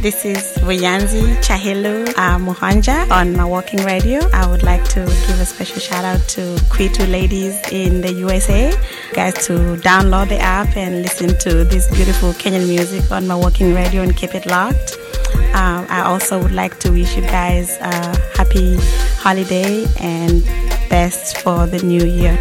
This is Vuyanzi Chahelu uh, Muhanja on Mawalking radio. I would like to give a special shout out to Kwitu ladies in the USA. Guys, to download the app and listen to this beautiful Kenyan music on Mawalking radio and keep it locked. Um, I also would like to wish you guys a happy holiday and best for the new year.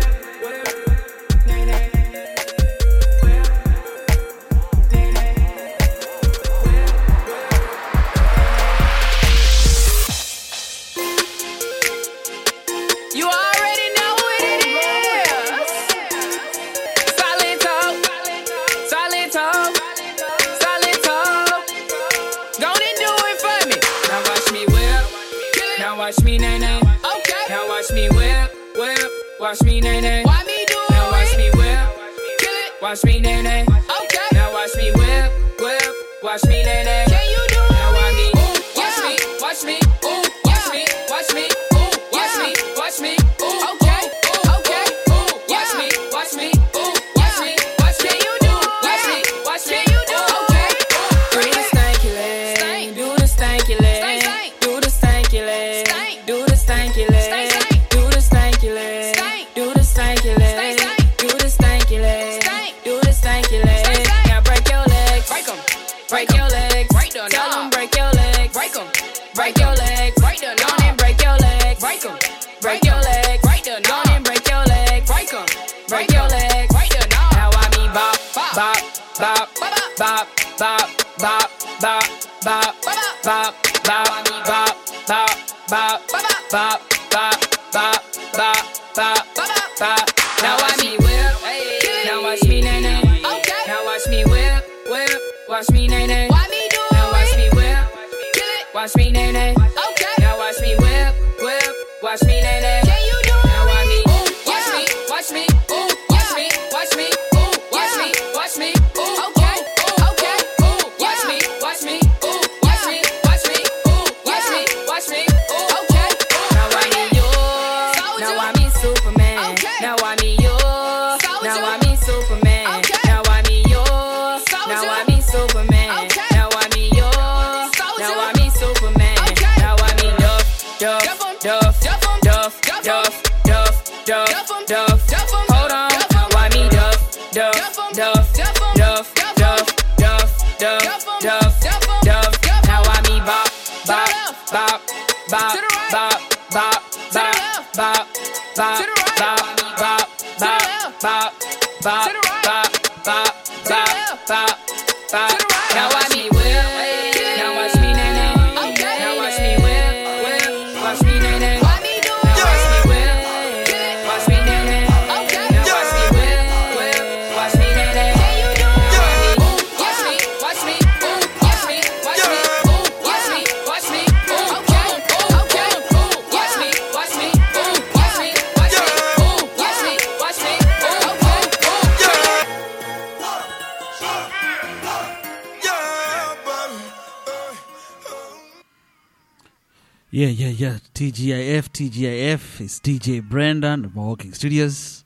DJ Brendo at Walking Studios.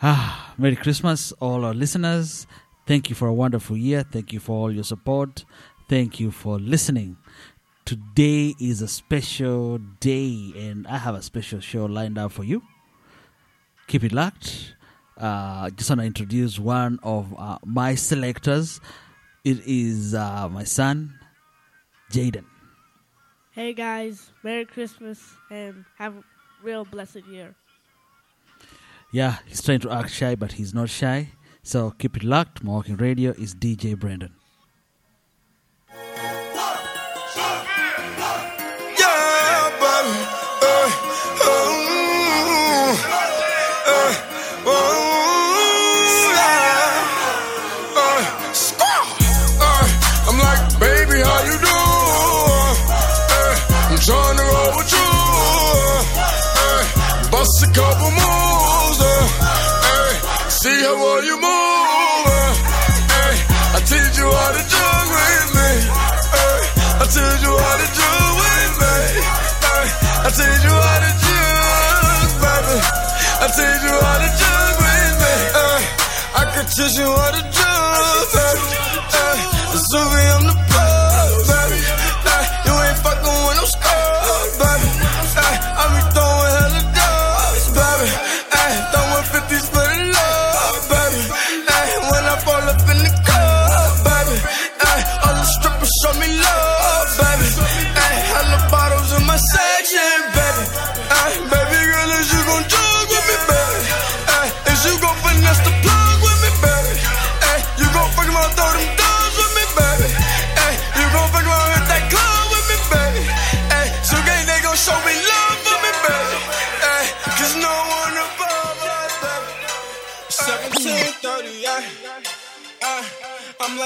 Ah, Merry Christmas, all our listeners. Thank you for a wonderful year. Thank you for all your support. Thank you for listening. Today is a special day, and I have a special show lined up for you. Keep it locked. Uh, just want to introduce one of uh, my selectors. It is uh, my son, Jaden. Hey guys, Merry Christmas and have real blessed year. Yeah, he's trying to act shy, but he's not shy. So keep it locked. Walking Radio is DJ Brendo. couple moves. Uh, ay, see how well you move. Uh, ay, I teach you how to do with me. Ay, I teach you how to do with me. Ay, I teach you how to juke, baby. I teach you how to juke with me. Ay, I can teach you how to juke, baby. Ay, so I'm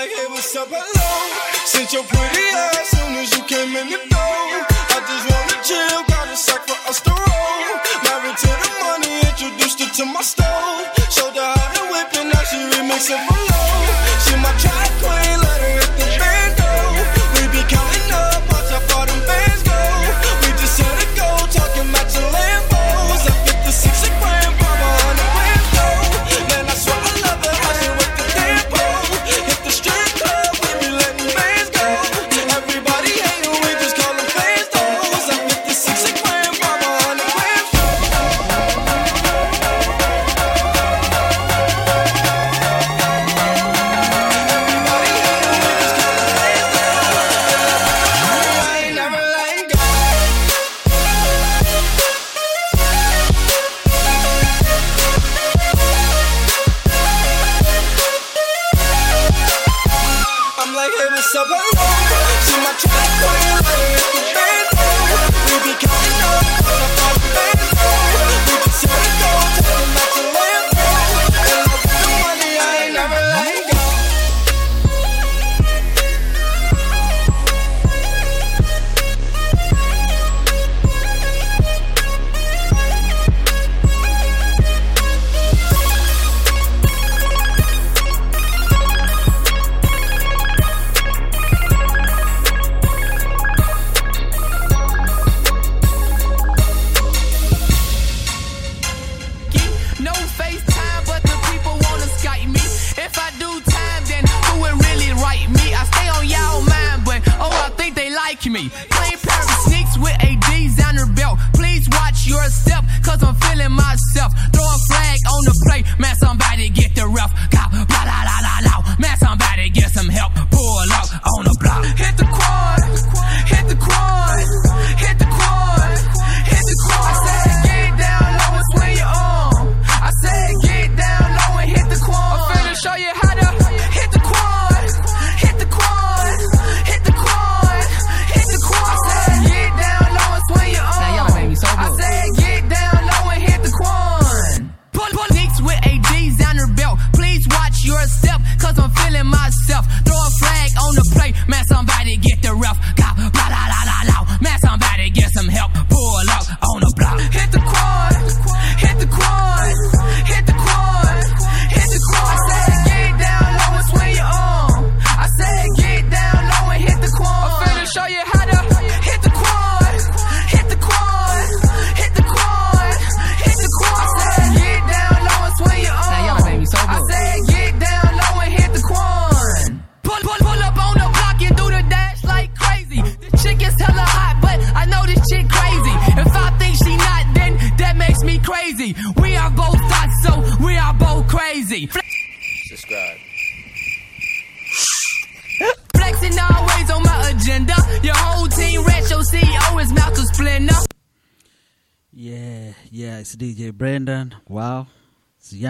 like, hey, what's up, hello? Since your pretty ass soon as you came in the door. I just wanna chill, got a sack for us to roll. Married to the money, introduced her to my stove. Showed her how to whip, and now she remixing for low. She my track queen.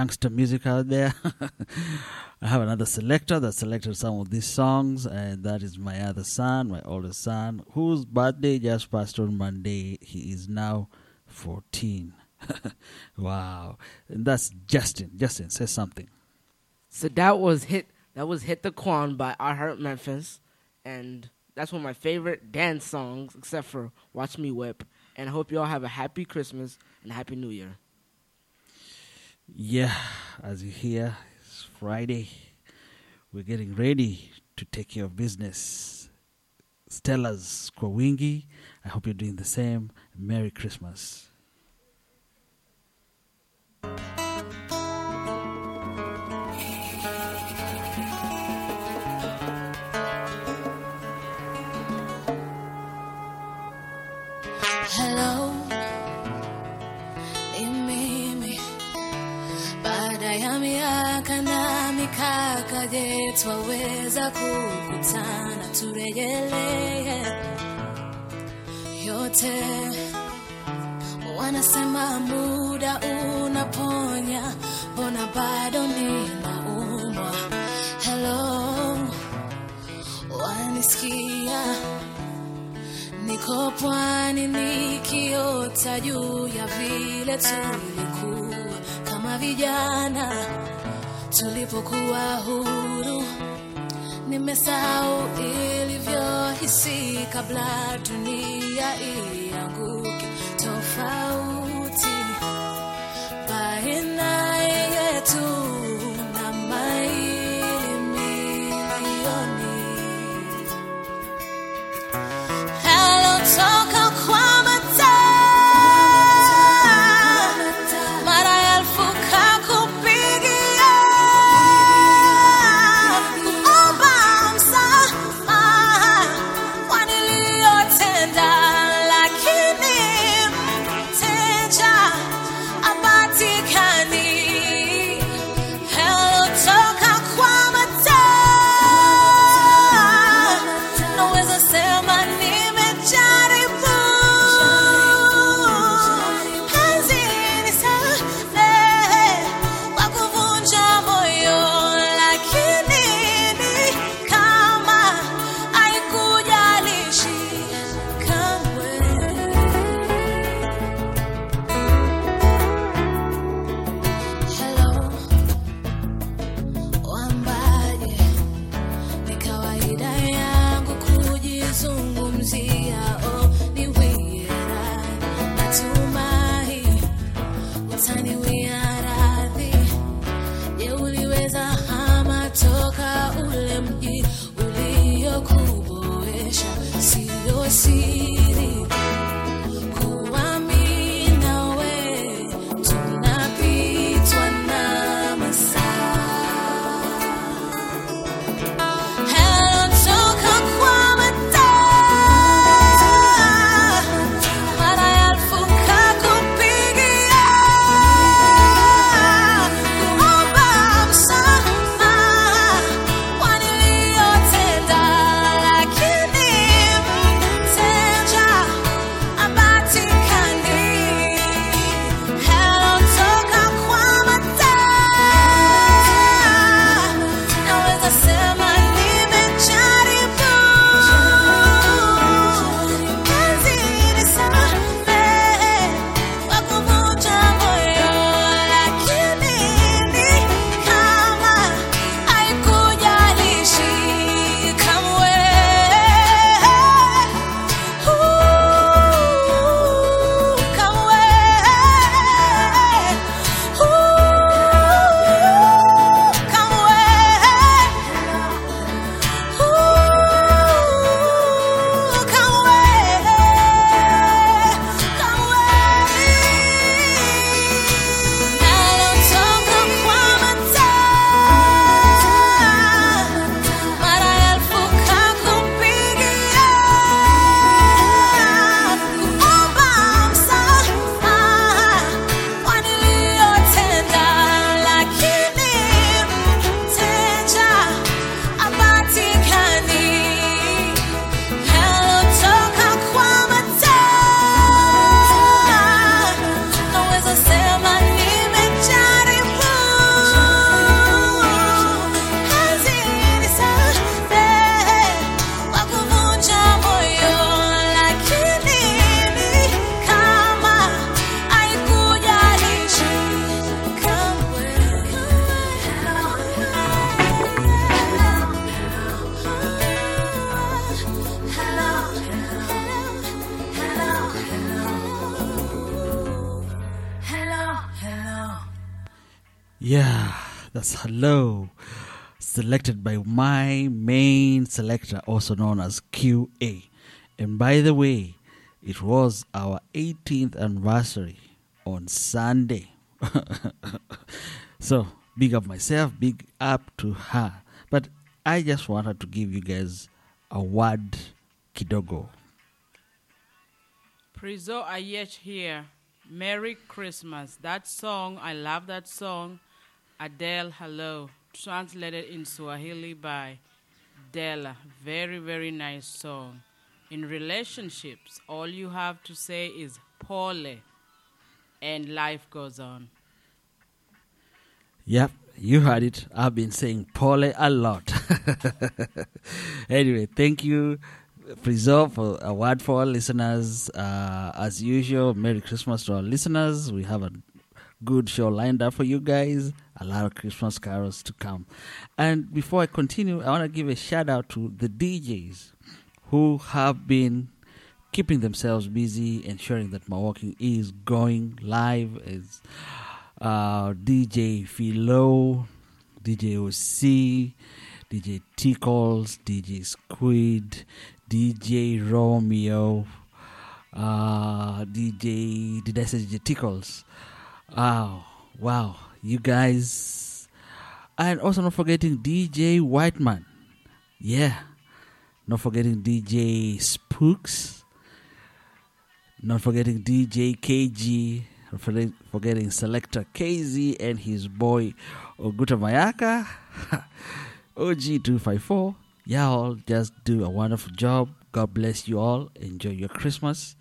gangster music out there. I have another selector that selected some of these songs, and that is my other son, my oldest son, whose birthday just passed on Monday. He is now 14. wow. And that's Justin. Justin, say something. So that was hit that was Hit the Quan by I Heart Memphis and that's one of my favorite dance songs except for Watch Me Whip. And I hope y'all have a happy Christmas and a happy new year yeah, as you hear, it's Friday. We're getting ready to take care of business. Stella's kwa wingi. I hope you're doing the same. Merry Christmas. Hello. Miaka na mikaka, je, twaweza kukutana? Turejelee yote. Wanasema muda unaponya, mbona bado ninaumwa? helo wanisikia? Niko pwani nikiota juu ya vile tulikuwa kama vijana tulipokuwa huru. Nimesahau ilivyohisi kabla dunia ianguke. Tofauti baina yetu na maili milioni yalotoka also known as QA. And by the way, it was our 18th anniversary on Sunday. so, big up myself, big up to her. But I just wanted to give you guys a word kidogo. Prizo Ayech here. Merry Christmas. That song, I love that song. Adele Hello, translated in Swahili by Dela. Very, very nice song. In relationships, all you have to say is pole, and life goes on. Yep, you heard it. I've been saying Pole a lot. anyway, thank you, Frizo, for a word for our listeners. Uh, as usual, Merry Christmas to our listeners. We have a good show lined up for you guys. A lot of Christmas carols to come. And before I continue, I want to give a shout out to the DJs who have been keeping themselves busy, ensuring that Mawalking is going live. Is uh, DJ Philo, DJ OC, DJ Tickles, DJ Squid, DJ Romeo, uh, DJ, did I say DJ Tickles? Wow, wow, you guys. And also not forgetting DJ Whiteman. Yeah. Not forgetting DJ Spooks. Not forgetting DJ KG. Not forgetting Selector KZ and his boy Oguta Mayaka. OG254. Y'all just do a wonderful job. God bless you all. Enjoy your Christmas.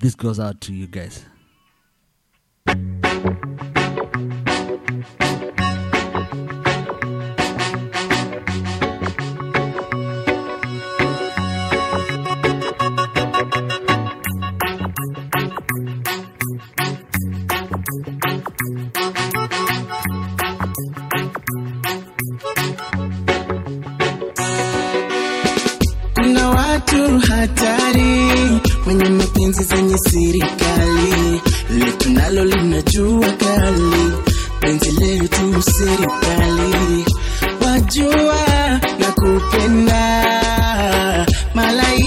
This goes out to you guys. Kuna watu hatari wenye mapenzi zenye serikali, letu nalo linajua kali, penzi letu serikali, wajua na kupenda malaika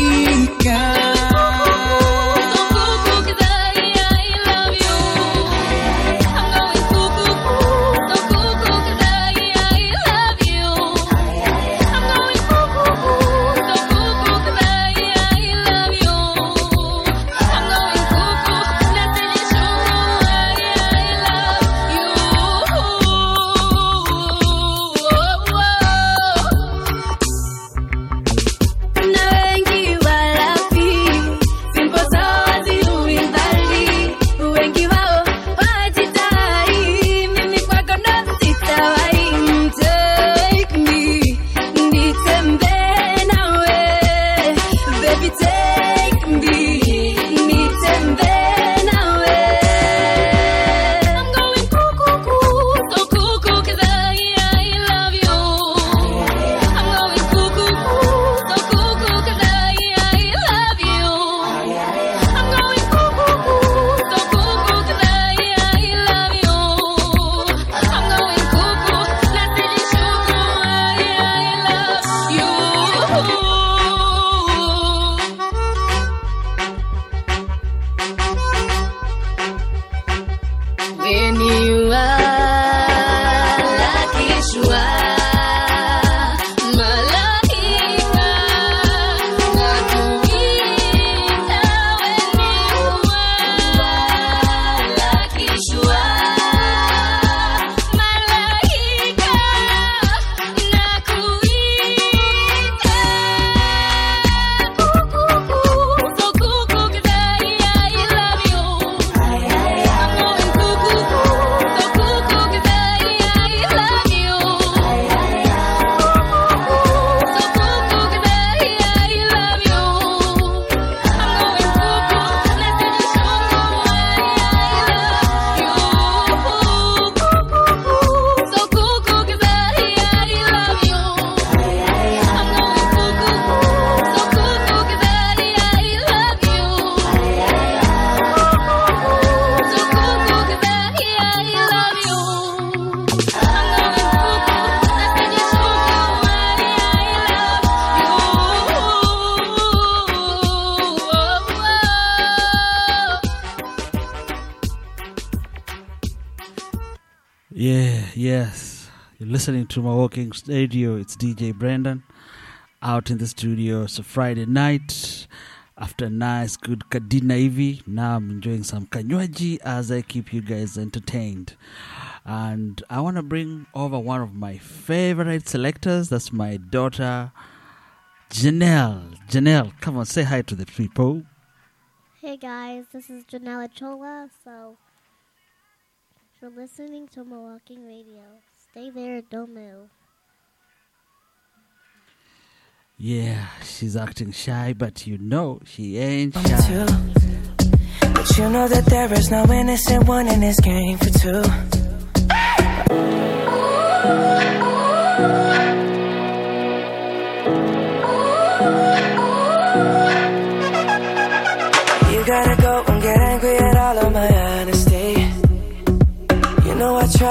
yes. You're listening to Mawalking radio. It's DJ Brendo out in the studio. It's a Friday night after a nice, good kadina hivi. Now I'm enjoying some kanywaji as I keep you guys entertained. And I want to bring over one of my favorite selectors. That's my daughter, Janelle. Janelle, come on, say hi to the people. Hey guys, this is Janelle Chola. So, if you're listening to Mawalking Radio, stay there, don't move. Yeah, she's acting shy, but you know she ain't But shy. you, but But you know that there is no innocent one in this game for two.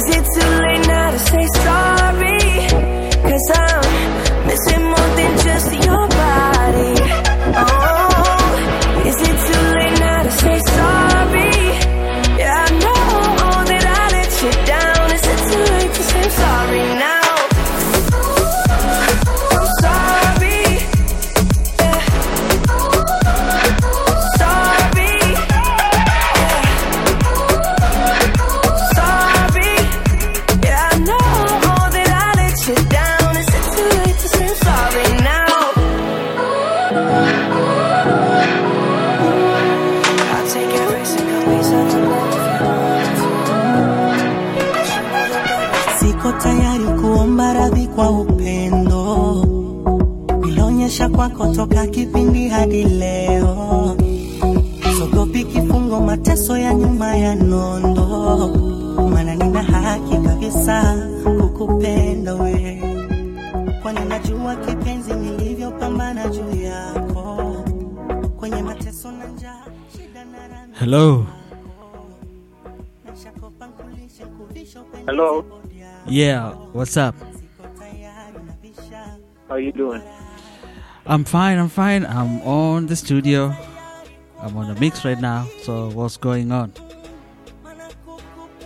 Is it too late now to say sorry? Cause I'm toka kipindi hadi leo. Sogopi kifungo, mateso ya nyuma ya nondo, mana nina haki kabisa kukupenda we, kwani najua kipenzi nilivyopambana juu yako kwenye mateso na njaa, shida na Hello. Hello, Yeah, what's up? how you doing? I'm fine, I'm fine. I'm on the studio. I'm on the mix right now. So what's going on?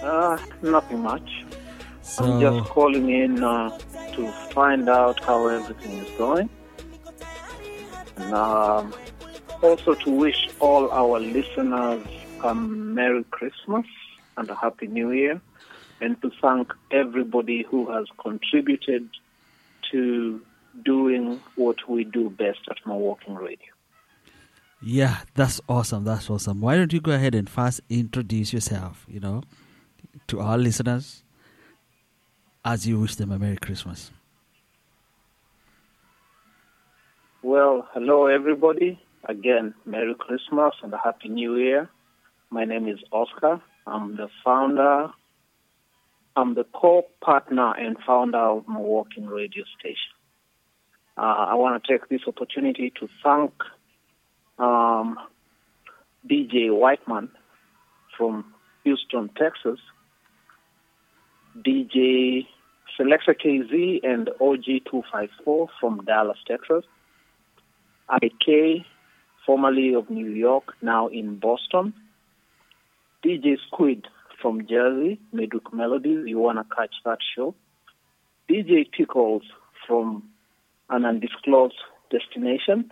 Uh, nothing much. So I'm just calling in uh, to find out how everything is going. And um, also to wish all our listeners a Merry Christmas and a Happy New Year. And to thank everybody who has contributed to doing what we do best at Mawalking radio. Yeah, that's awesome. That's awesome. Why don't you go ahead and first introduce yourself, you know, to our listeners as you wish them a Merry Christmas. Well, hello everybody. Again, Merry Christmas and a Happy New Year. My name is Oscar. I'm the founder, I'm the co-partner and founder of Mawalking radio station. Uh, I want to take this opportunity to thank um, DJ Whiteman from Houston, Texas, DJ Selector KZ and OG254 from Dallas, Texas, IK, formerly of New York, now in Boston, DJ Squid from Jersey, Midwick Melodies, you want to catch that show, DJ Tickles from an undisclosed destination,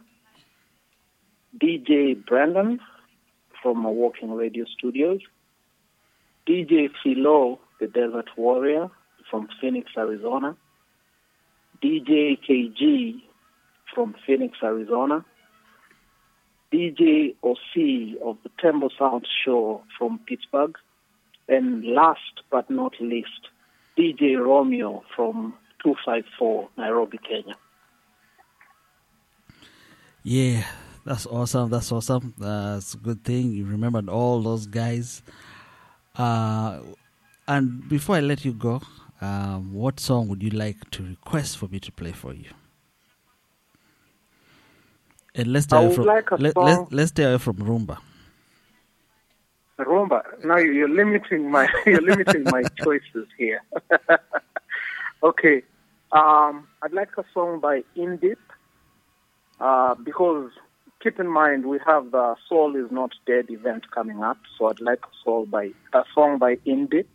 DJ Brendo from Walking Radio Studios, DJ Philo, the Desert Warrior from Phoenix, Arizona, DJ KG from Phoenix, Arizona, DJ OC of the Temple Sound Show from Pittsburgh, and last but not least, DJ Romeo from 254 Nairobi, Kenya. Yeah, that's awesome. That's awesome. That's a good thing. You remembered all those guys. Uh, and before I let you go, um, what song would you like to request for me to play for you? And let's stay from like let, song- let, let's stay away from rumba. Rumba, now you're limiting my you're limiting my choices here. okay, um, I'd like a song by Indip uh, because keep in mind we have the Soul is Not Dead event coming up, so I'd like a song by a song by Indip.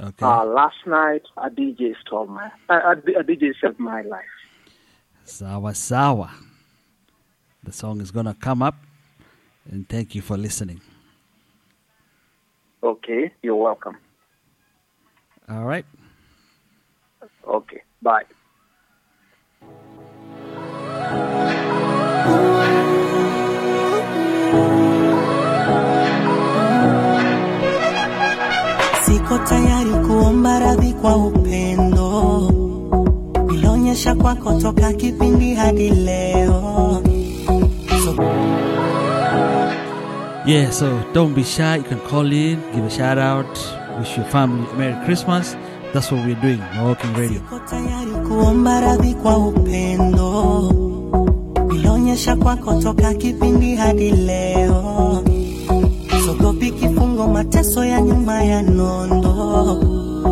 Okay. Uh, last night a DJ stole my a, a DJ saved my life. Sawa Sawa. The song is gonna come up And thank you for listening. Okay, you're welcome. All right. Okay, bye. Siko tayari kuomba radhi kwa upendo nilionyesha kwako toka kipindi hadi leo. So, Yeah, so don't be shy. You can call in, give a shout out, wish your family a Merry Christmas. That's what we're doing, Walking Radio. tayari kuomba radhi kwa upendo nilionyesha kwako toka kipindi hadi leo. Kifungo, mateso ya nyuma ya nondo,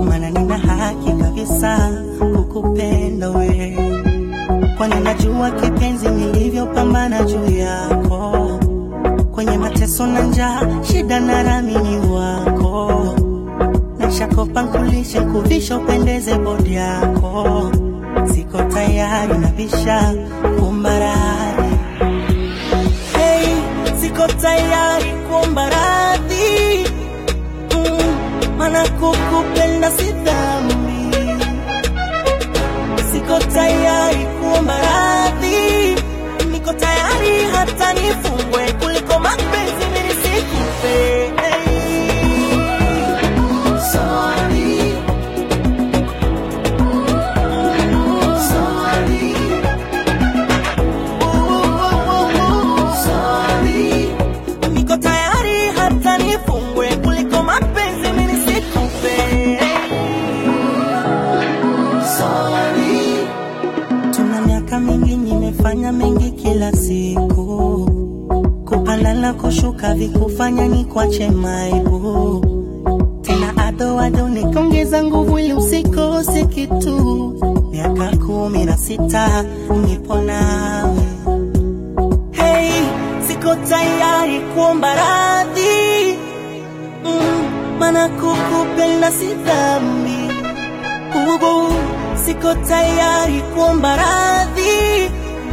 mana nina haki kabisa kukupenda we, kwani najua kipenzi nilivyopambana juu yako. Kwenye mateso na njaa, shida na ramini wako. Nashakopa nkulishe kuvisha upendeze bodi yako, siko tayari na kuomba radhi. Hey, siko tayari kuomba radhi maana kukupenda si. Siko tayari kuomba radhi, niko tayari hata nifungwe kuliko mapenzi mimi sikupe. Nimefanya mengi kila siku. Kupanda na kushuka vikufanya ni kwache maibu. Tena adoado nikongeza nguvu ili usikose kitu. Miaka kumi na sita nipo nawe hey, siko tayari kuomba radhi. Mm, maana kukupenda si dhambi. Siko tayari kuomba radhi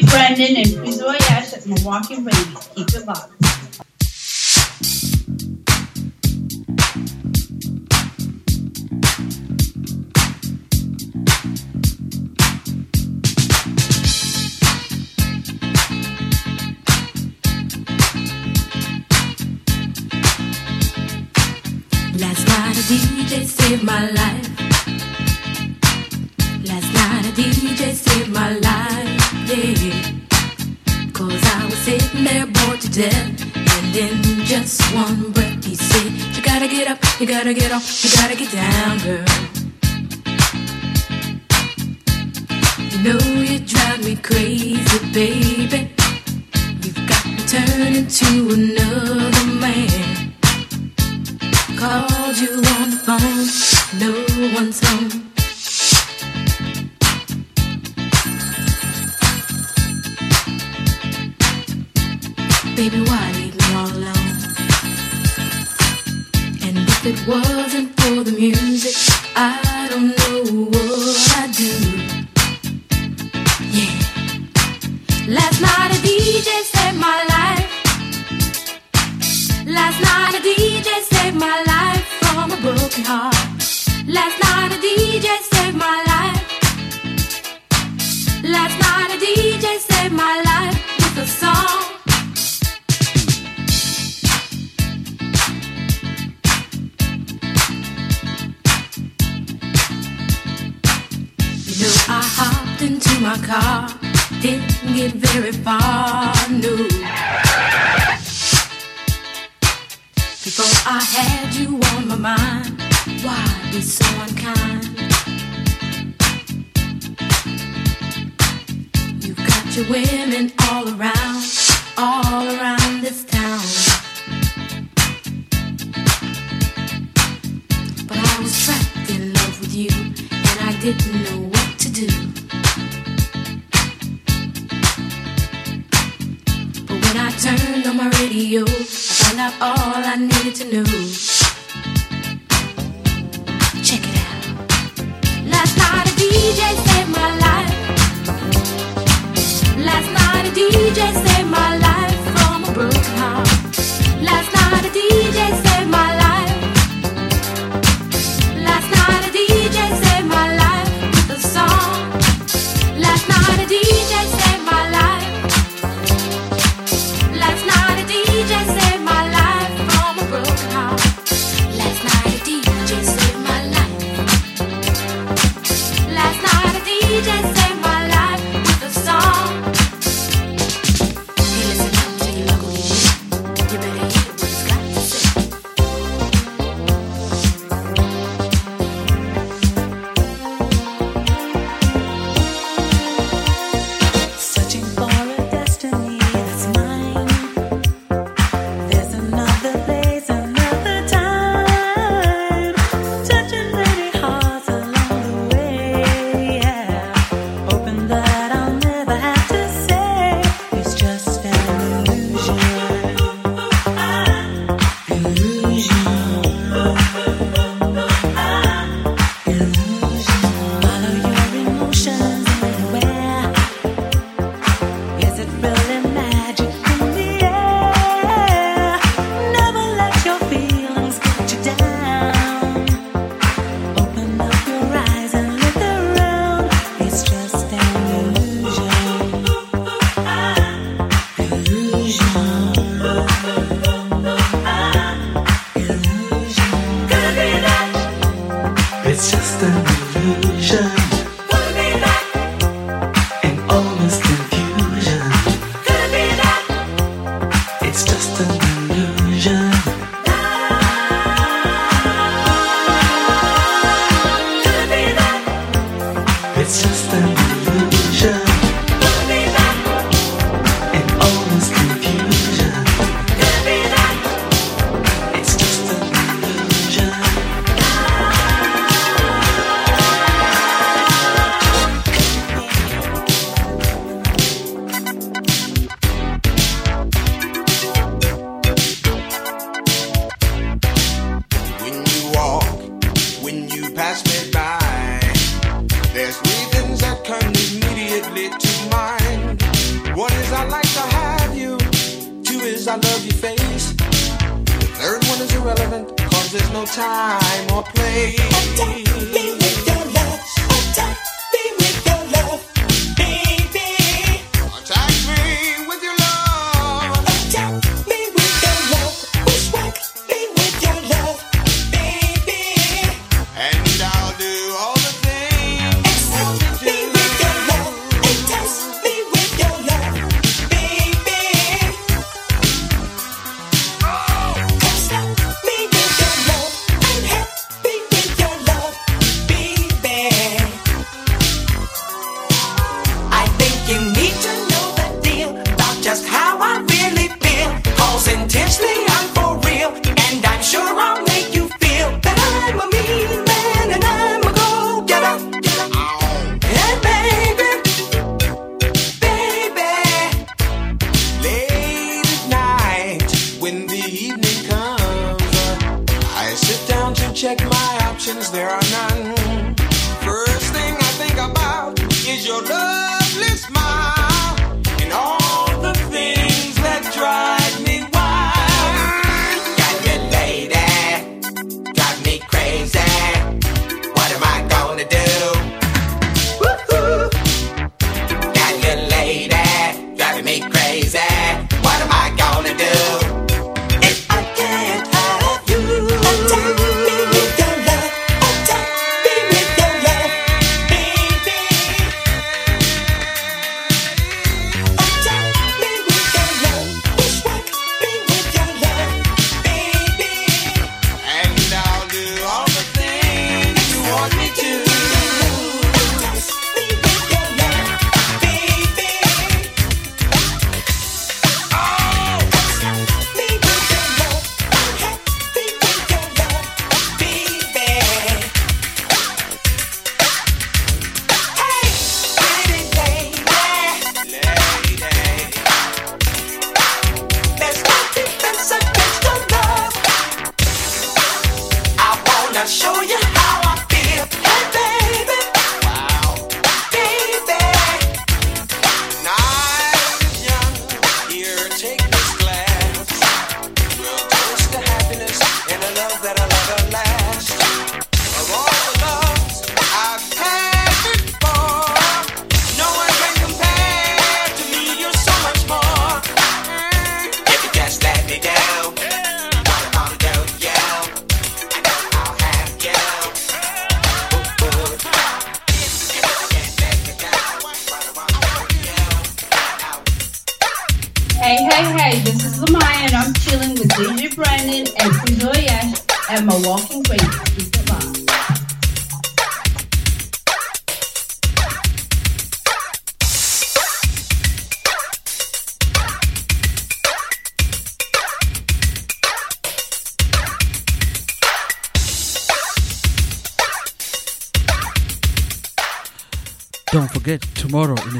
Brendo and Fizo Ayash at Mawalking Radio.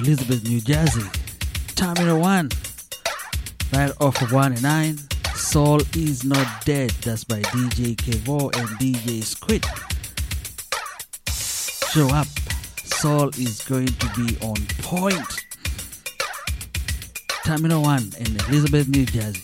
Elizabeth, New Jersey. Terminal 1. Right off of 109. Soul is Not Dead. That's by DJ Kevo and DJ Squid. Show up. Soul is going to be on point. Terminal 1 in Elizabeth, New Jersey.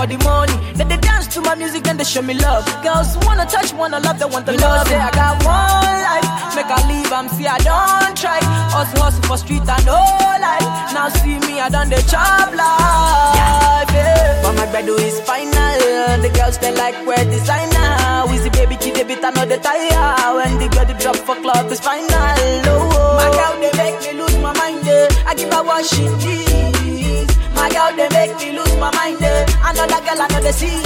For the money. Then they dance to my music and they show me love. Girls wanna touch, wanna love, they want the love. Say I got one life, make I leave, I'm see I don't try. Hustle, hustle for street and no life. Now see me, I done the job life. Yeah. But my bed is final. The girls they like wear designer. We see baby kid, they beat another tire. When the girl they drop for club is final. Oh, my girl they make me lose my mind. eh. I give her what she needs. My girl they make me lose my mind. eh. Another girl another see.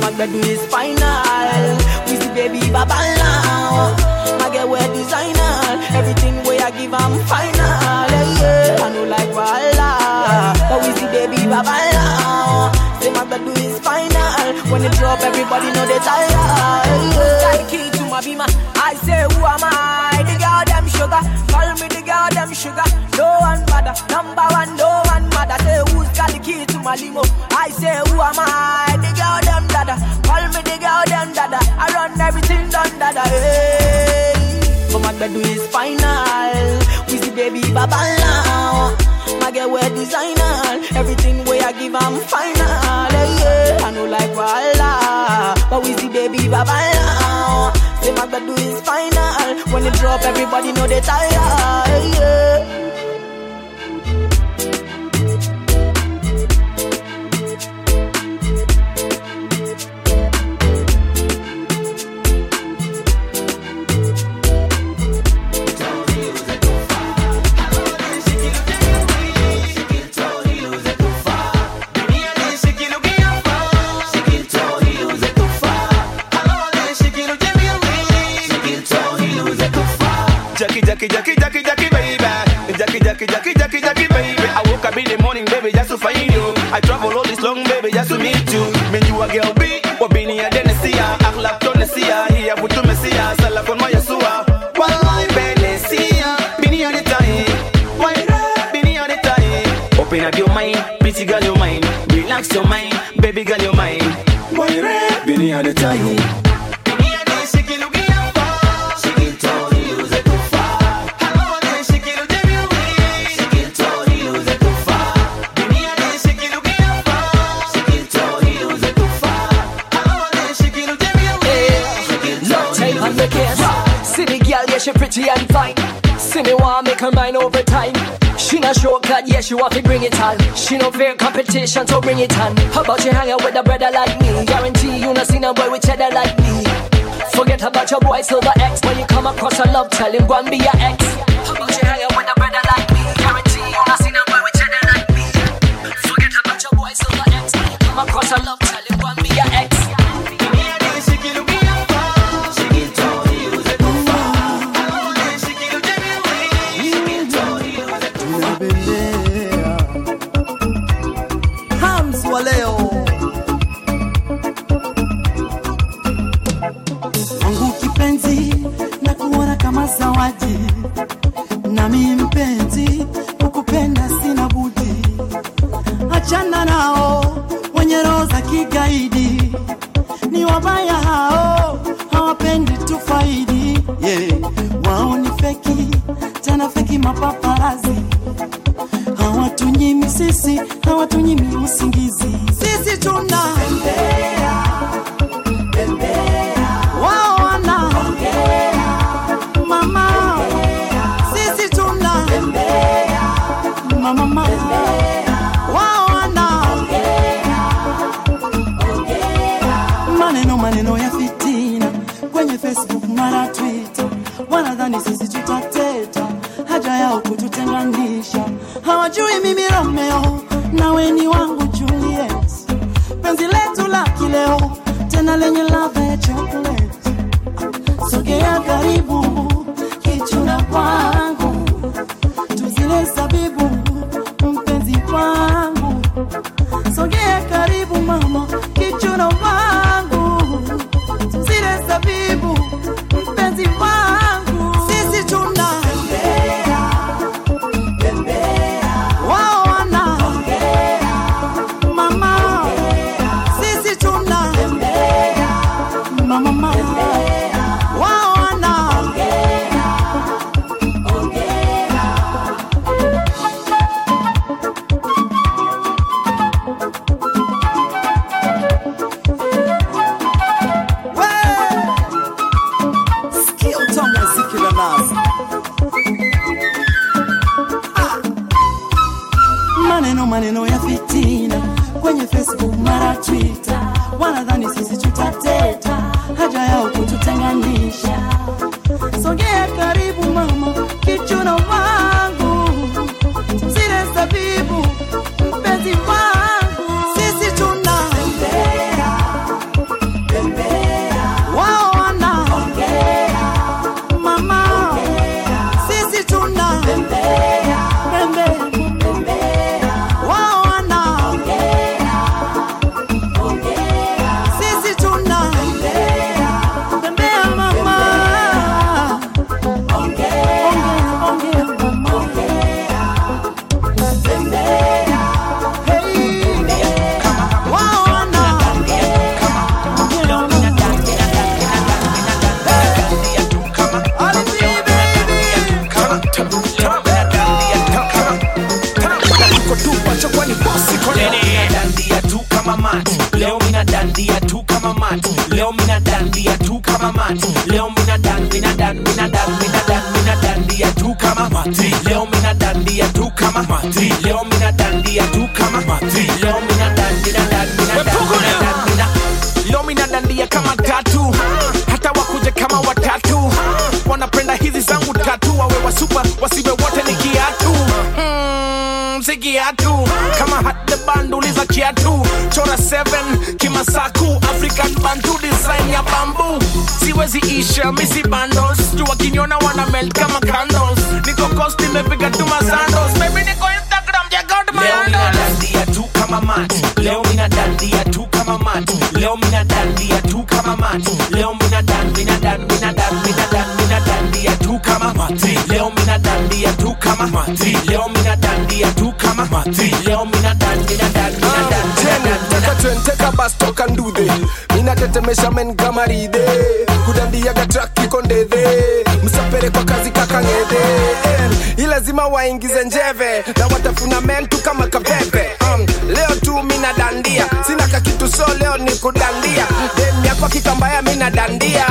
My bed is final. We see baby baba now. My girl wear designer. Everything way I give I'm final. Yeah, yeah. I know like voila. But we see baby baba now. Say my bed is final. When it drop, everybody know they tired. Got the key to my beamer? I say who am I? The girl them sugar. Call me the girl them sugar. No one bother. Number one limo? I say who am I? The girl them dada. Call me the girl them dada. I run everything done dada. Hey. But my bed is final. We see baby baba now. My girl wear designer. Everything way I give I'm final. Yeah, yeah. I know like voila. But we see baby baba now. Say my bed is final. When it drop, everybody know they tired. Yeah. A girl B, competition, so bring it on. How about you hang out with a brother like me? Guarantee you not seen a boy with cheddar like me. Forget about your boy Silver X. When you come across a love, tell him go and be your ex. How about you hang out with a brother like me? Guarantee you not seen a boy with cheddar like me. Forget about your boy Silver X. When you come across a love, chora 7 kimasaku african bantu design ya bambu siwezi isha misi bandos. Juu wakiniona wana melt kama candles. Niko cost nimepiga tu masandos baby niko instagram check out my dandia tu kama mat. Leo mina dandia tu kama mat. Leo mina dandia tu kama mat. Leo mina dan mina dan mina dan mina dan mina dandia tu kama mat. Leo mina dandia tu kama mat. Leo mina dandia tu kama mat. Leo mina dan mina dan mina dan mina dan teka twenteka bas toka ndude minatetemesha men kama ride kudandiaga trak iko ndedhe msapere kwa kazi kakang'edhe ilazima waingize njeve. Na watafuna mentu kama kapepe. Um, leo tu mina dandia. Sina kakitu so leo ni kudandia. Dem yako kikambaya mina dandia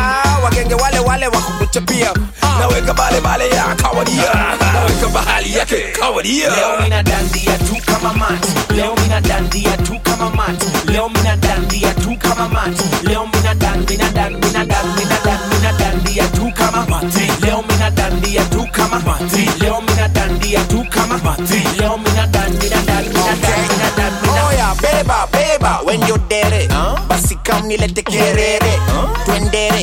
wagenge wale wale wakukuchapia naweka bale bale ya kawadia. Naweka bahali yake kawadia. Leo mina dandia tu kama mati. Leo mina dandia tu kama mati. Leo mina dandia tu kama mati. Leo mina dan mina dan mina dan mina dan mina dandia tu kama mati. Leo mina dandia tu kama mati. Leo mina dandia tu kama mati. Leo mina dan mina dan mina dan mina dan mina oya beba beba. When you dare basi kam nilete kerere. Twendere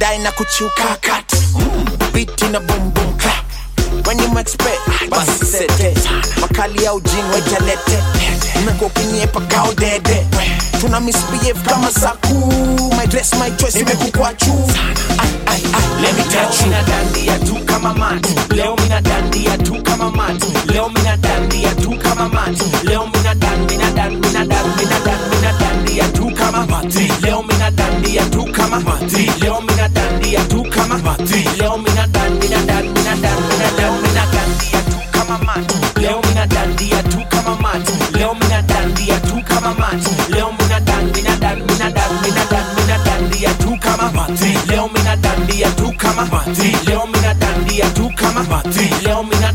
baadaye na kuchuka kat biti na boom boom clap. When you expect basi sete makali ya ujin wetalete umekuwa ukiniepa kao dede. Tuna misbehave kama saku. My dress my choice imekukwa juu Ai, ai, ai, let me touch you. Mina dandia tu kama mat leo mina dandia tu kama mat leo mina dandia tu kama mat leo mina dan mina dan mina dan mina dan mina dandia tu kama mat leo mina dandia tu kama mat leo mina dandia tu kama mat leo mina dan mina dan mina dan mina leo mina dandia tu kama mat leo mina dandia tu kama mat leo mina dandia tu kama mat leo mina dan mina dan mina dan mina dan mina dandia tu kama mat leo mina dandia tu kama mat leo mina dandia tu kama mat leo mina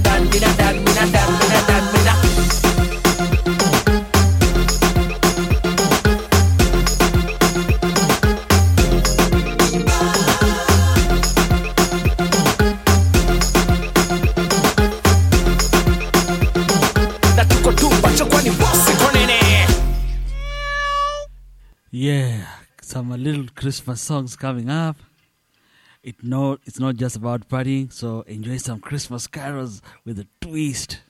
nini Yeah, Christmas songs coming up. It no, it's not just about partying, so enjoy some Christmas carols with a twist.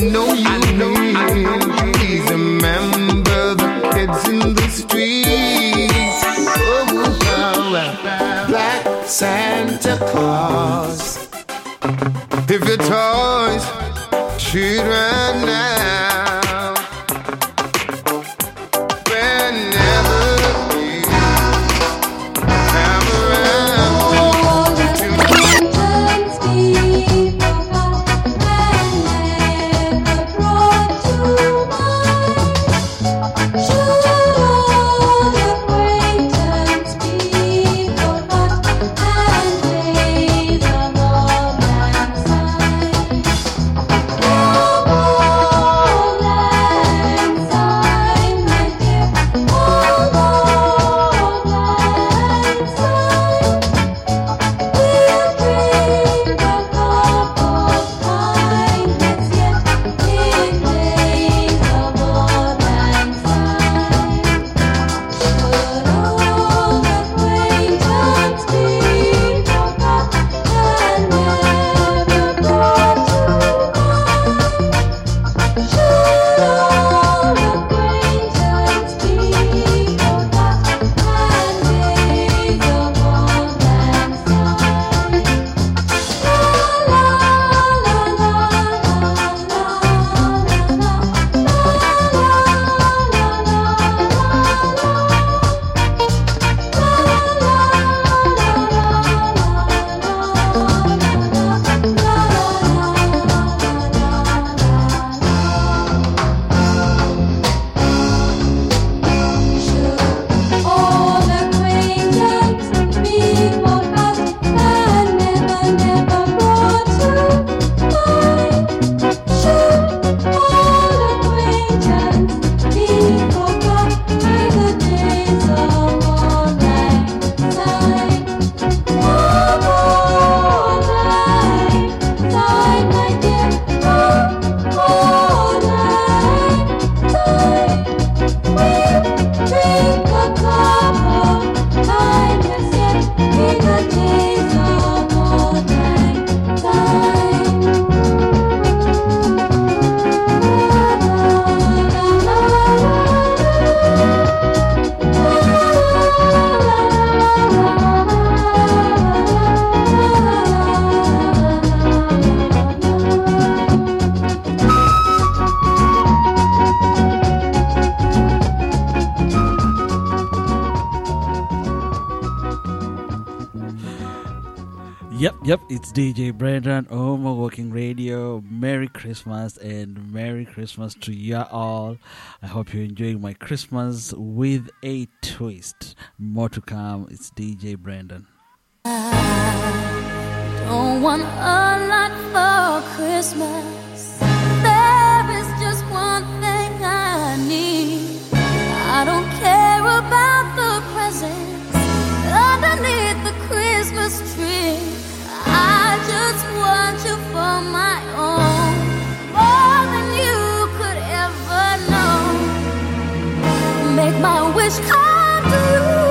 know you, I know, you. Please remember the kids in the streets. Oh, Black, Black Santa Claus. If your toys children. run. Christmas to you all. I hope you're enjoying my Christmas with a twist. More to come. It's DJ Brendo. Don't want a lot for Christmas. There is just one thing I need. I don't care about the presents underneath the Christmas tree. I just want you for my own, my wish come true. All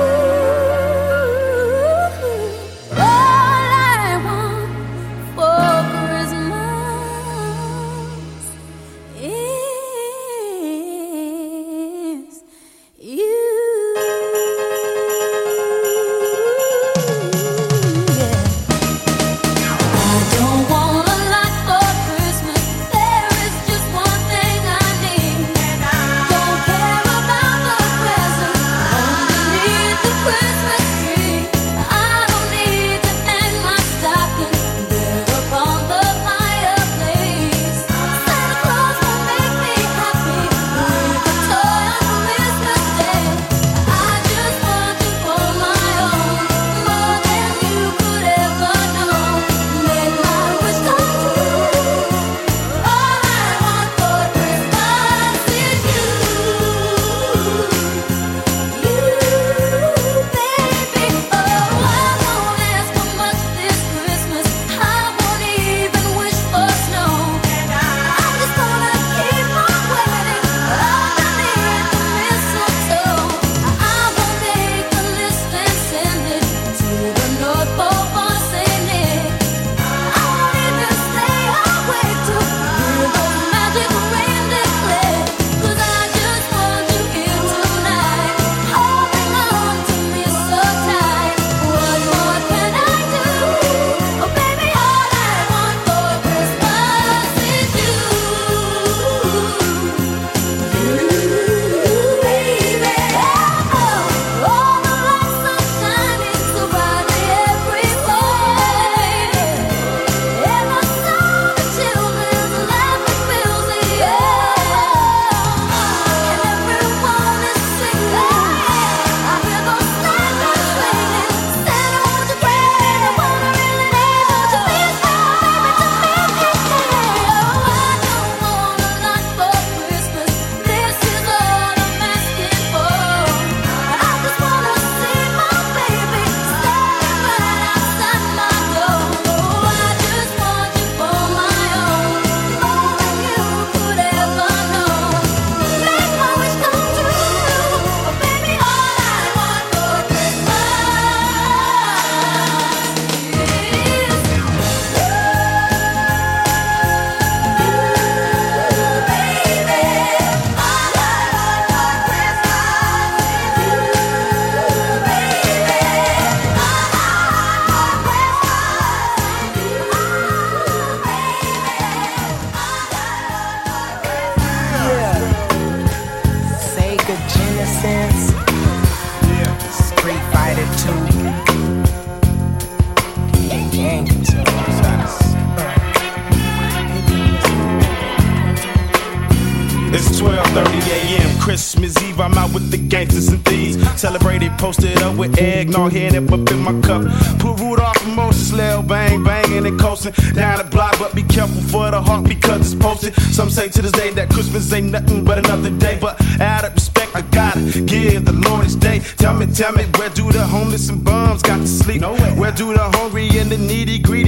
gangsters and thieves. Celebrated, posted up with eggnog, head up in my cup. Put Rudolph and Moses, Lil Bang, banging and coasting down the block. But be careful for the heart because it's posted. Some say to this day that Christmas ain't nothing but another day. But out of respect, I gotta give the Lord his day. Tell me, tell me, where do the homeless and bums got to sleep? Nowhere. Where do the hungry and the needy greedies got to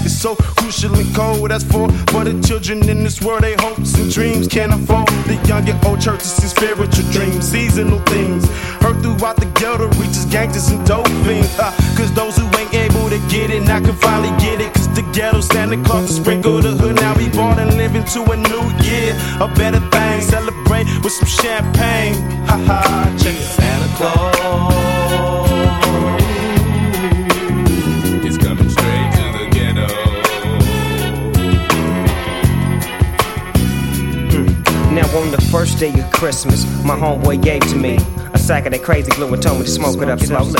Life is so crucial and cold. That's for for the children in this world. They hopes and dreams can't afford. The young and old churches and spiritual dreams, seasonal things. Heard throughout the ghetto reaches gangsters and dope fiends. Uh, Cause those who ain't able to get it, now can finally get it. Cause the ghetto Santa Claus to sprinkle the hood. Now we born and living to a new year. A better thing, celebrate with some champagne. Ha ha, check. Santa Claus. First day of Christmas, my homeboy gave to me a sack of that crazy glue and told me to smoke it up slowly.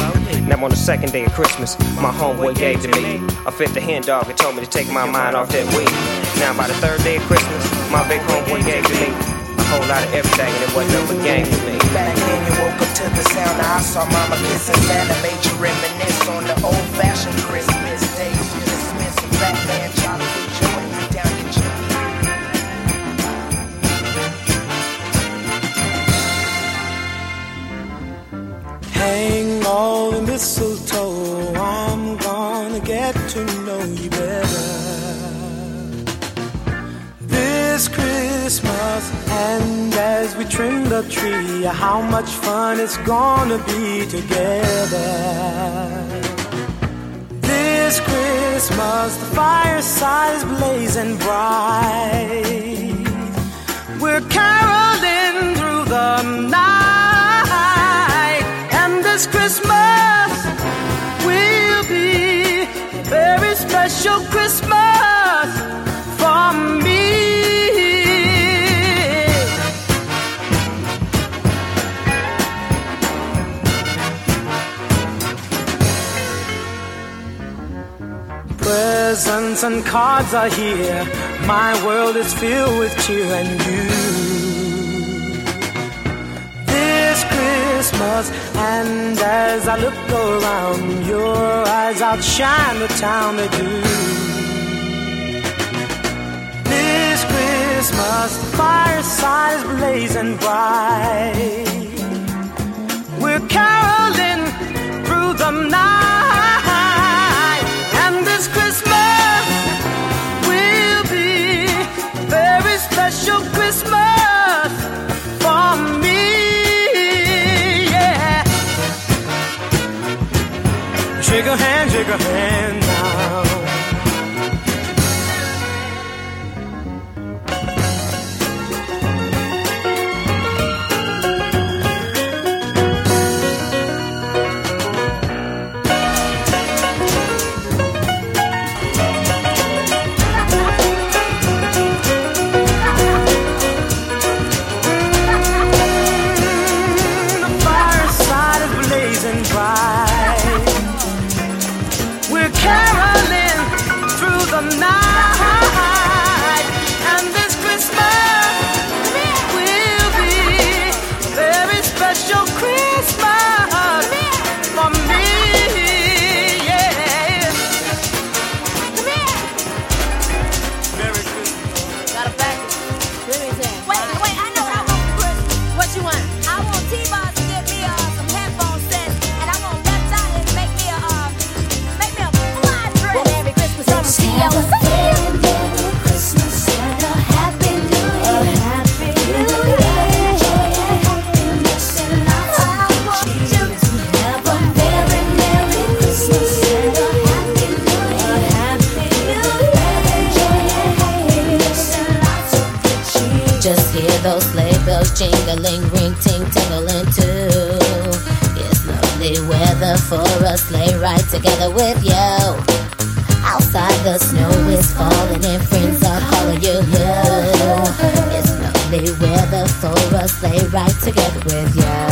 Now on the second day of Christmas, my homeboy gave to me a fifth of hen dog and told me to take my mind off that weed. Now by the third day of Christmas, my big homeboy gave to me a whole lot of everything and it wasn't no but game for me. Back then you woke up to the sound of I saw mama kissing Santa Made you reminisce on the old fashioned Christmas days You dismiss a get to know you better. This Christmas, and as we trim the tree, how much fun it's gonna be together. This Christmas, the fireside is blazing bright. We're caroling through the night, and this Christmas very special Christmas for me. Presents and cards are here. My world is filled with cheer and you. Christmas, and as I look around, your eyes outshine the town they do. This Christmas, the fireside is blazing bright. We're caroling through the night, and this Christmas will be a very special Christmas a hand, jingling, ring ting tingling too. It's lovely weather for a sleigh ride together with you. Outside the snow is falling and friends are calling you. It's lovely weather for a sleigh ride together with you.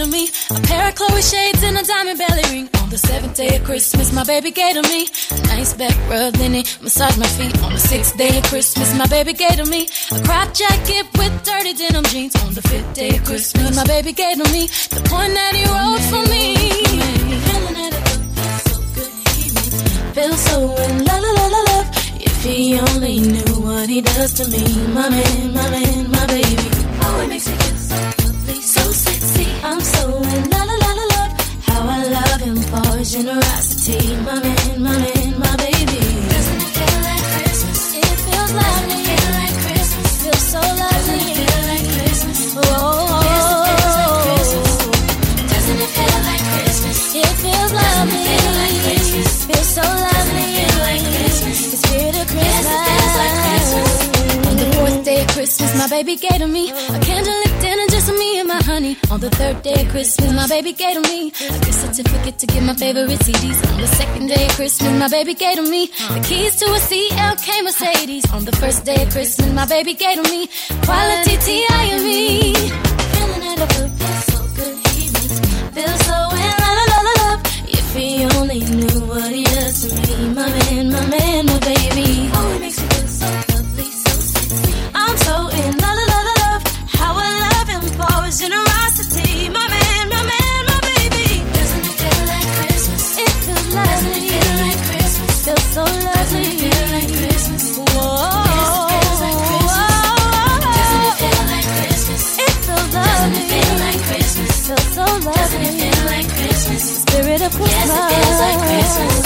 To me a pair of Chloe shades and a diamond belly ring. On the seventh day of Christmas, my baby gave to me a nice back rub, then he massaged my feet. On the sixth day of Christmas, my baby gave to me a crop jacket with dirty denim jeans. On the fifth day of Christmas, my baby gave to me the point that he wrote for me. Feel so in la la la love. If he only knew what he does to me, my man, my man, my baby. Oh, it makes me I'm so in la la la la love. How I love him for his generosity, my man, my man, my baby. Doesn't it feel like Christmas? It feels lovely. Feel like Christmas. Feels so lovely. Feel like Christmas. Oh, oh, oh, doesn't it feel like Christmas? It feels lovely. Feel like Christmas. Feels so lovely. Feel like Christmas. The spirit of Christmas. On the fourth day of Christmas, my baby gave to me a candlelit dinner just me and my honey. On the third day of Christmas, my baby gave to me a gift certificate to get my favorite CDs. On the second day of Christmas, my baby gave to me the keys to a CLK Mercedes. On the first day of Christmas, my baby gave to me quality T.I.M.E. Feeling it up, it feels so good. He me love. If he only knew what he Christmas. It feels like Christmas.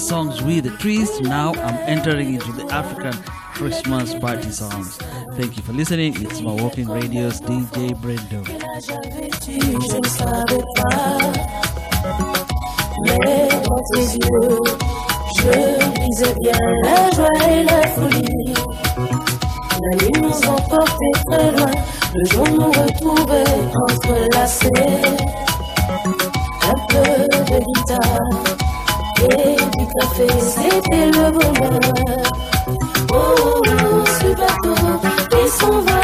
songs with the trees. Now I'm entering into the African Christmas party songs. Thank you for listening. It's Mawalking radio's DJ Brendo. La nuit nous emportait très loin, le jour nous retrouvait entrelacés. Un peu de guitare et t'as fait, c'était le bonheur. Oh, oh, oh, ce bateau, il s'en va.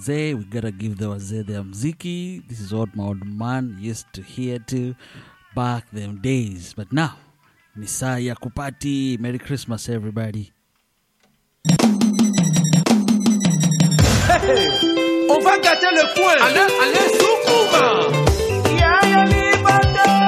Wazee. We gotta give the wazee their mziki. This is what my old man used to hear to back them days. But now, ni saa ya kupati. Merry Christmas everybody. On va gâter le coin. Allez, allez, Soukouma. Georges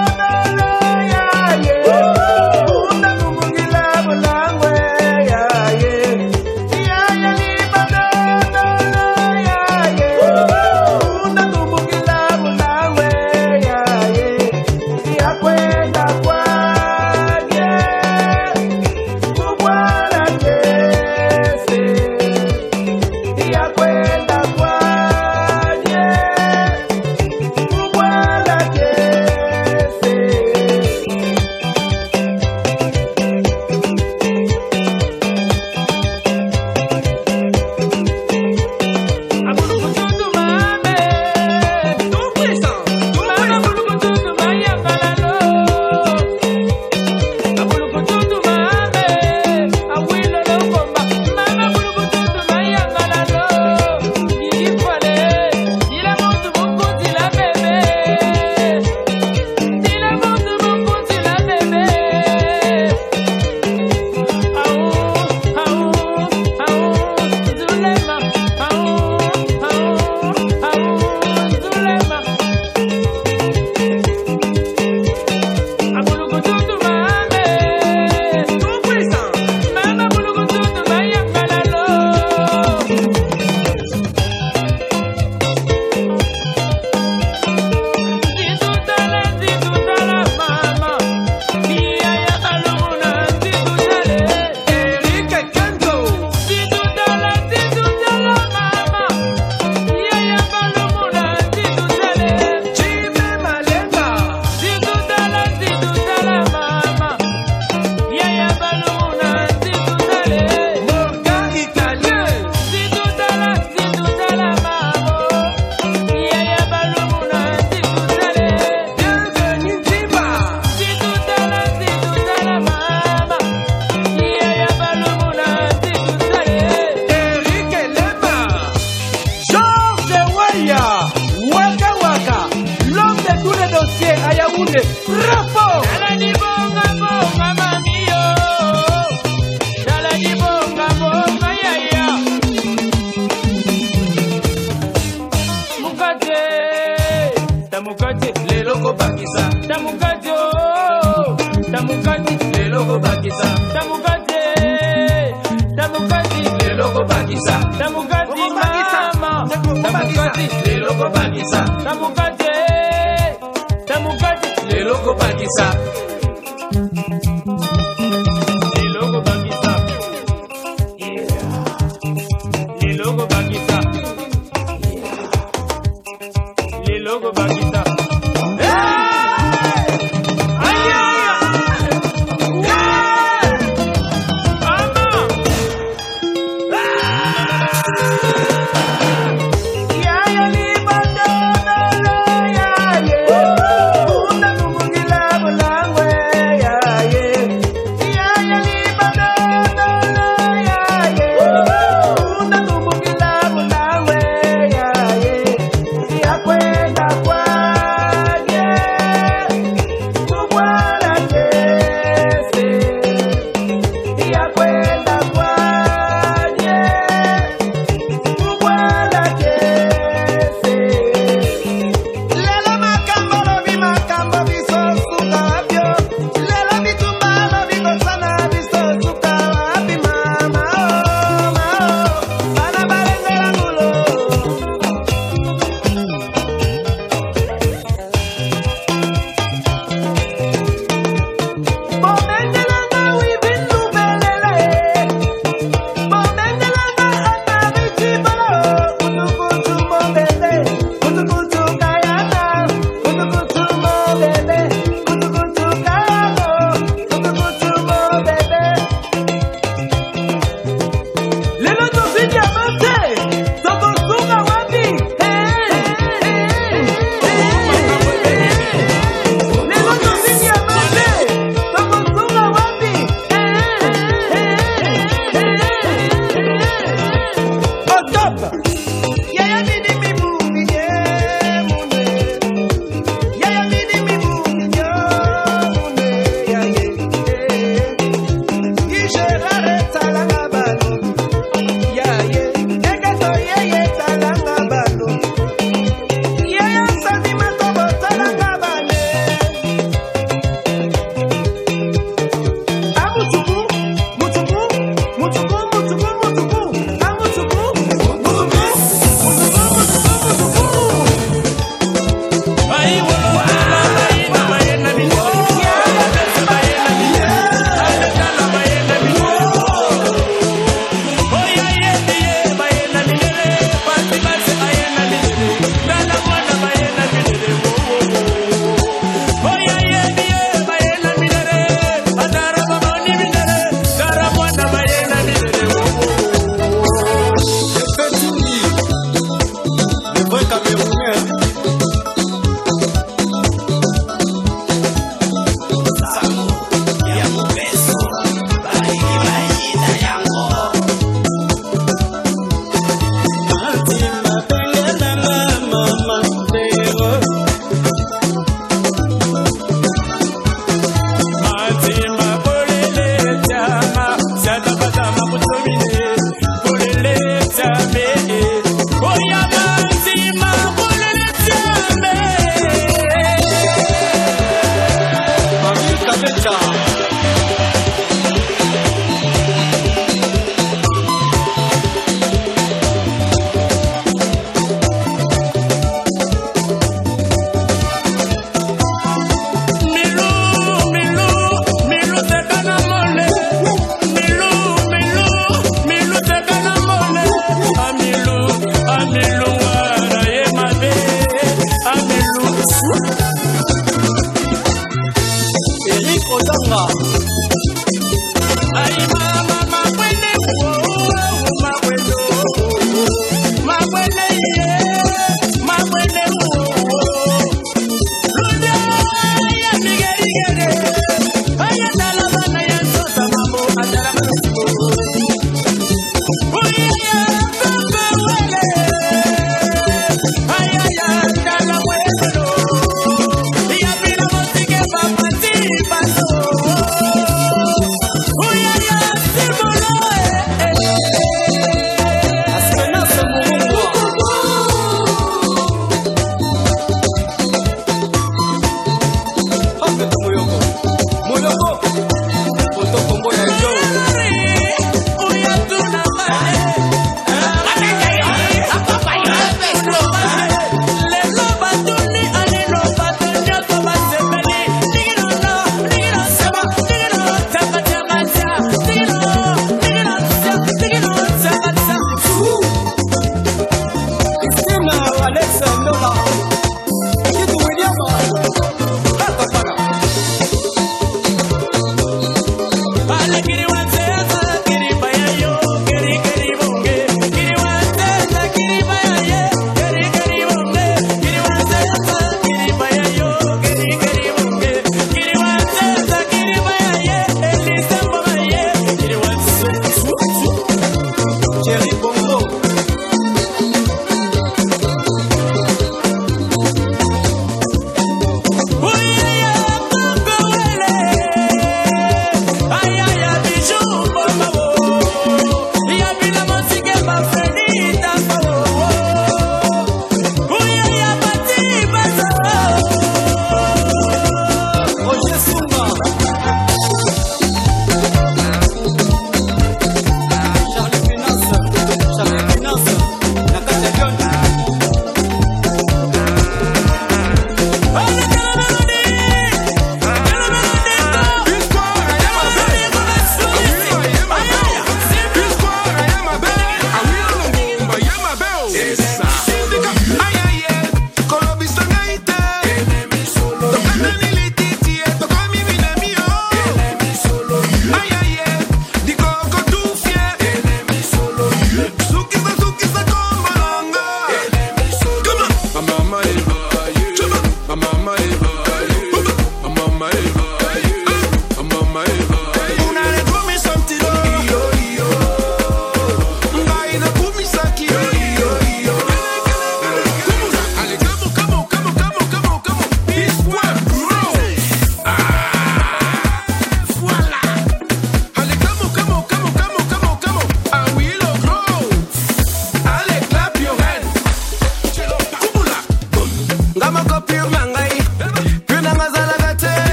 damukati lelo kobakisa damukati damukati lelo kobakisa damukati mama damukati lelo kobakisa damukati damukati lelo kobakisa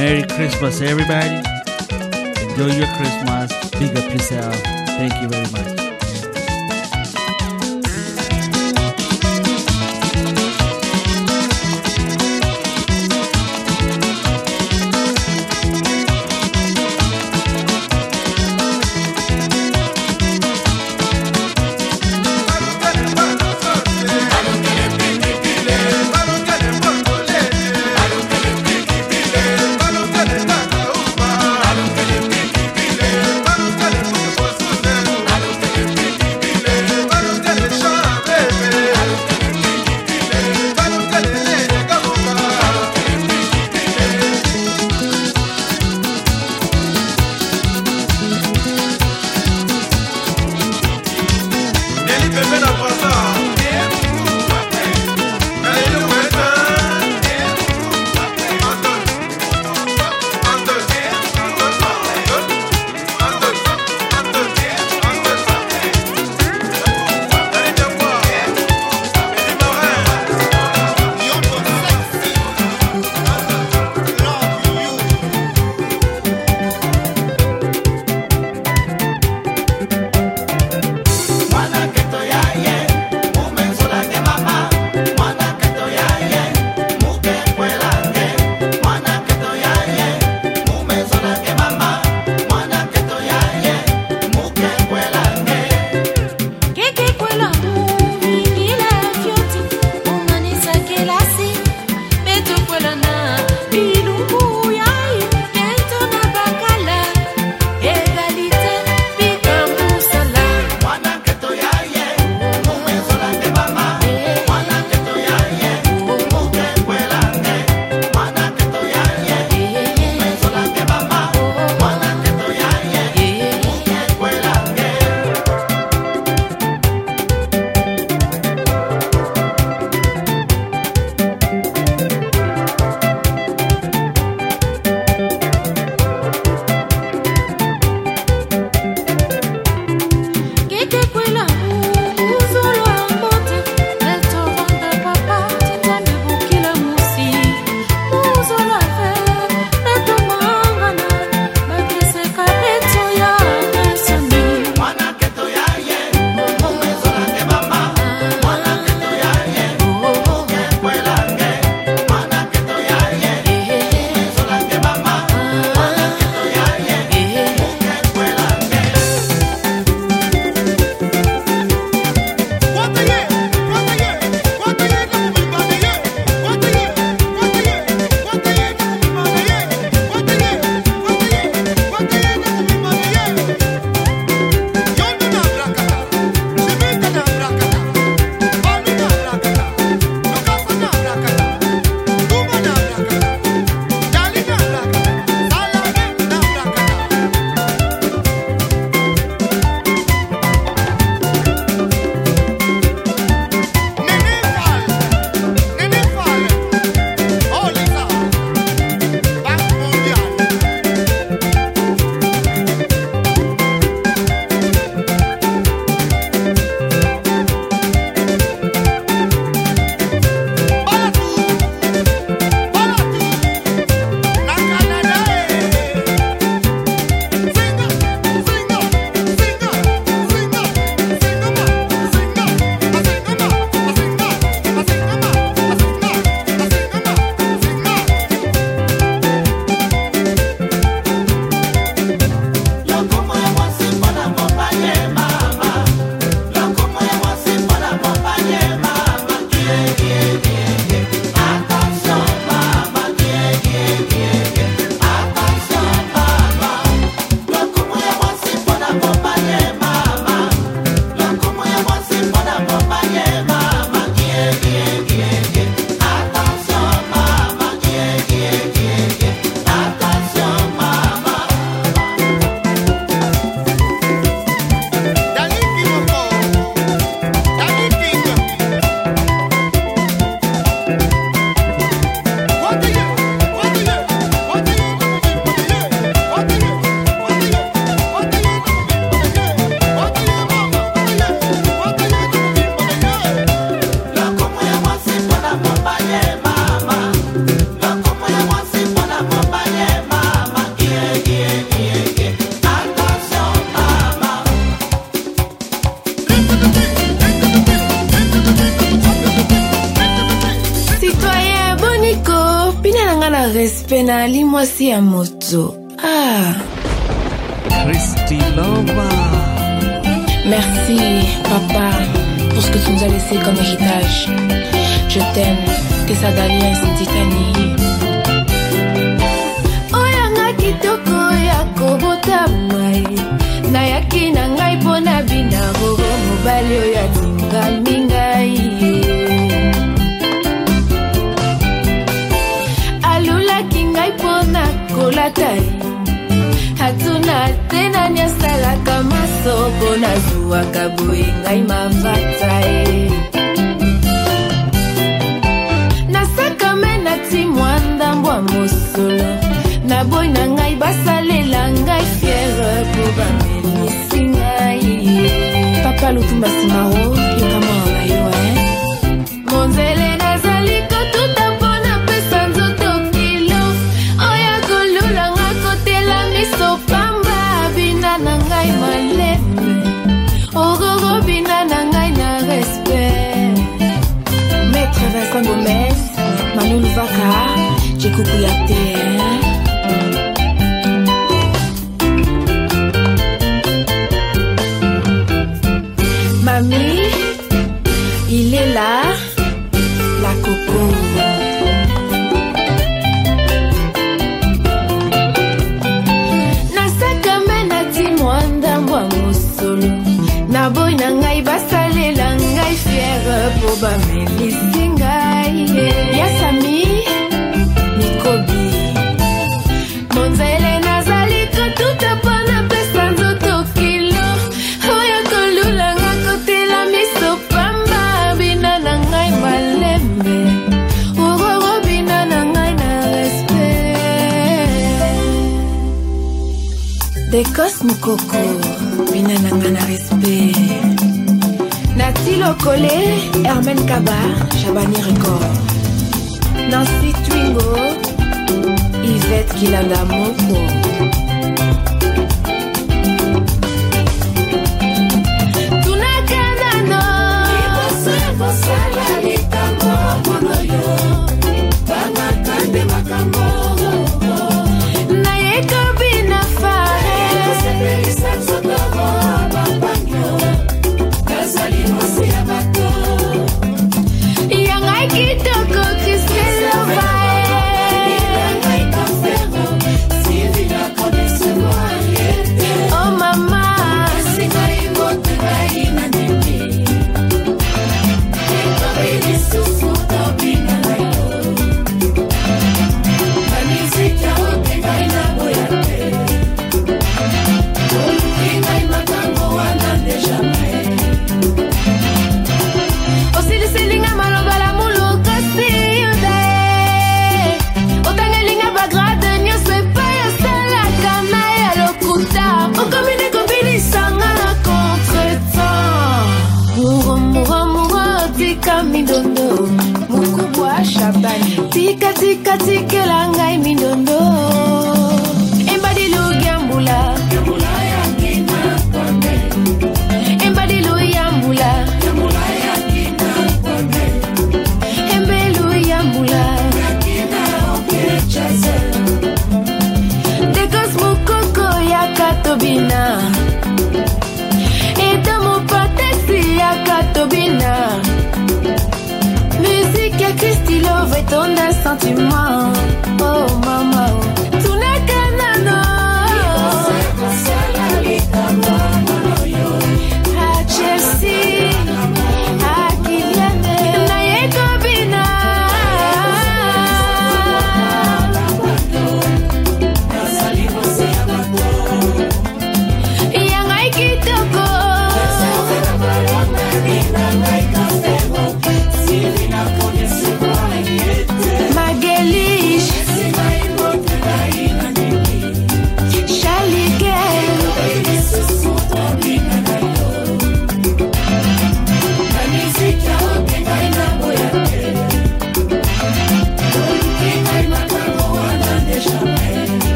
Merry Christmas, everybody. Enjoy your Christmas. Big up yourself. Thank you very much. Ah. Christy Nova. Merci, papa, pour ce que tu nous as laissé comme héritage. Je t'aime, que ça Daliens Titani. boye ngai mavata e. Nasakame nati mwa ndambwa mosolo na boyi na ngai basalela ngai fiere po bamelisi ngai. Papa lutumba simaro yokamwana Vincent Gomez, Manu Luvaka, Jekukuyate. Mamie, il est là, la coco. na boy na ngai basalela ngai fiere po bamelisi nikos mokoko bina na nga na respet nati lokole hermen kaba jabani record. Nansi twingo ivet kilanda moko.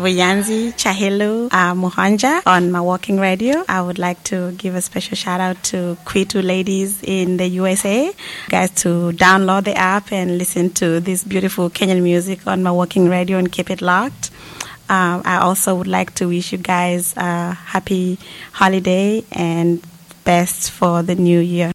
Vuyanzi Chahelu uh, Muhanja on Mawalking radio. I would like to give a special shout out to Kwitu ladies in the USA. Guys, to download the app and listen to this beautiful Kenyan music on Mawalking radio and keep it locked. Um, I also would like to wish you guys a happy holiday and best for the new year.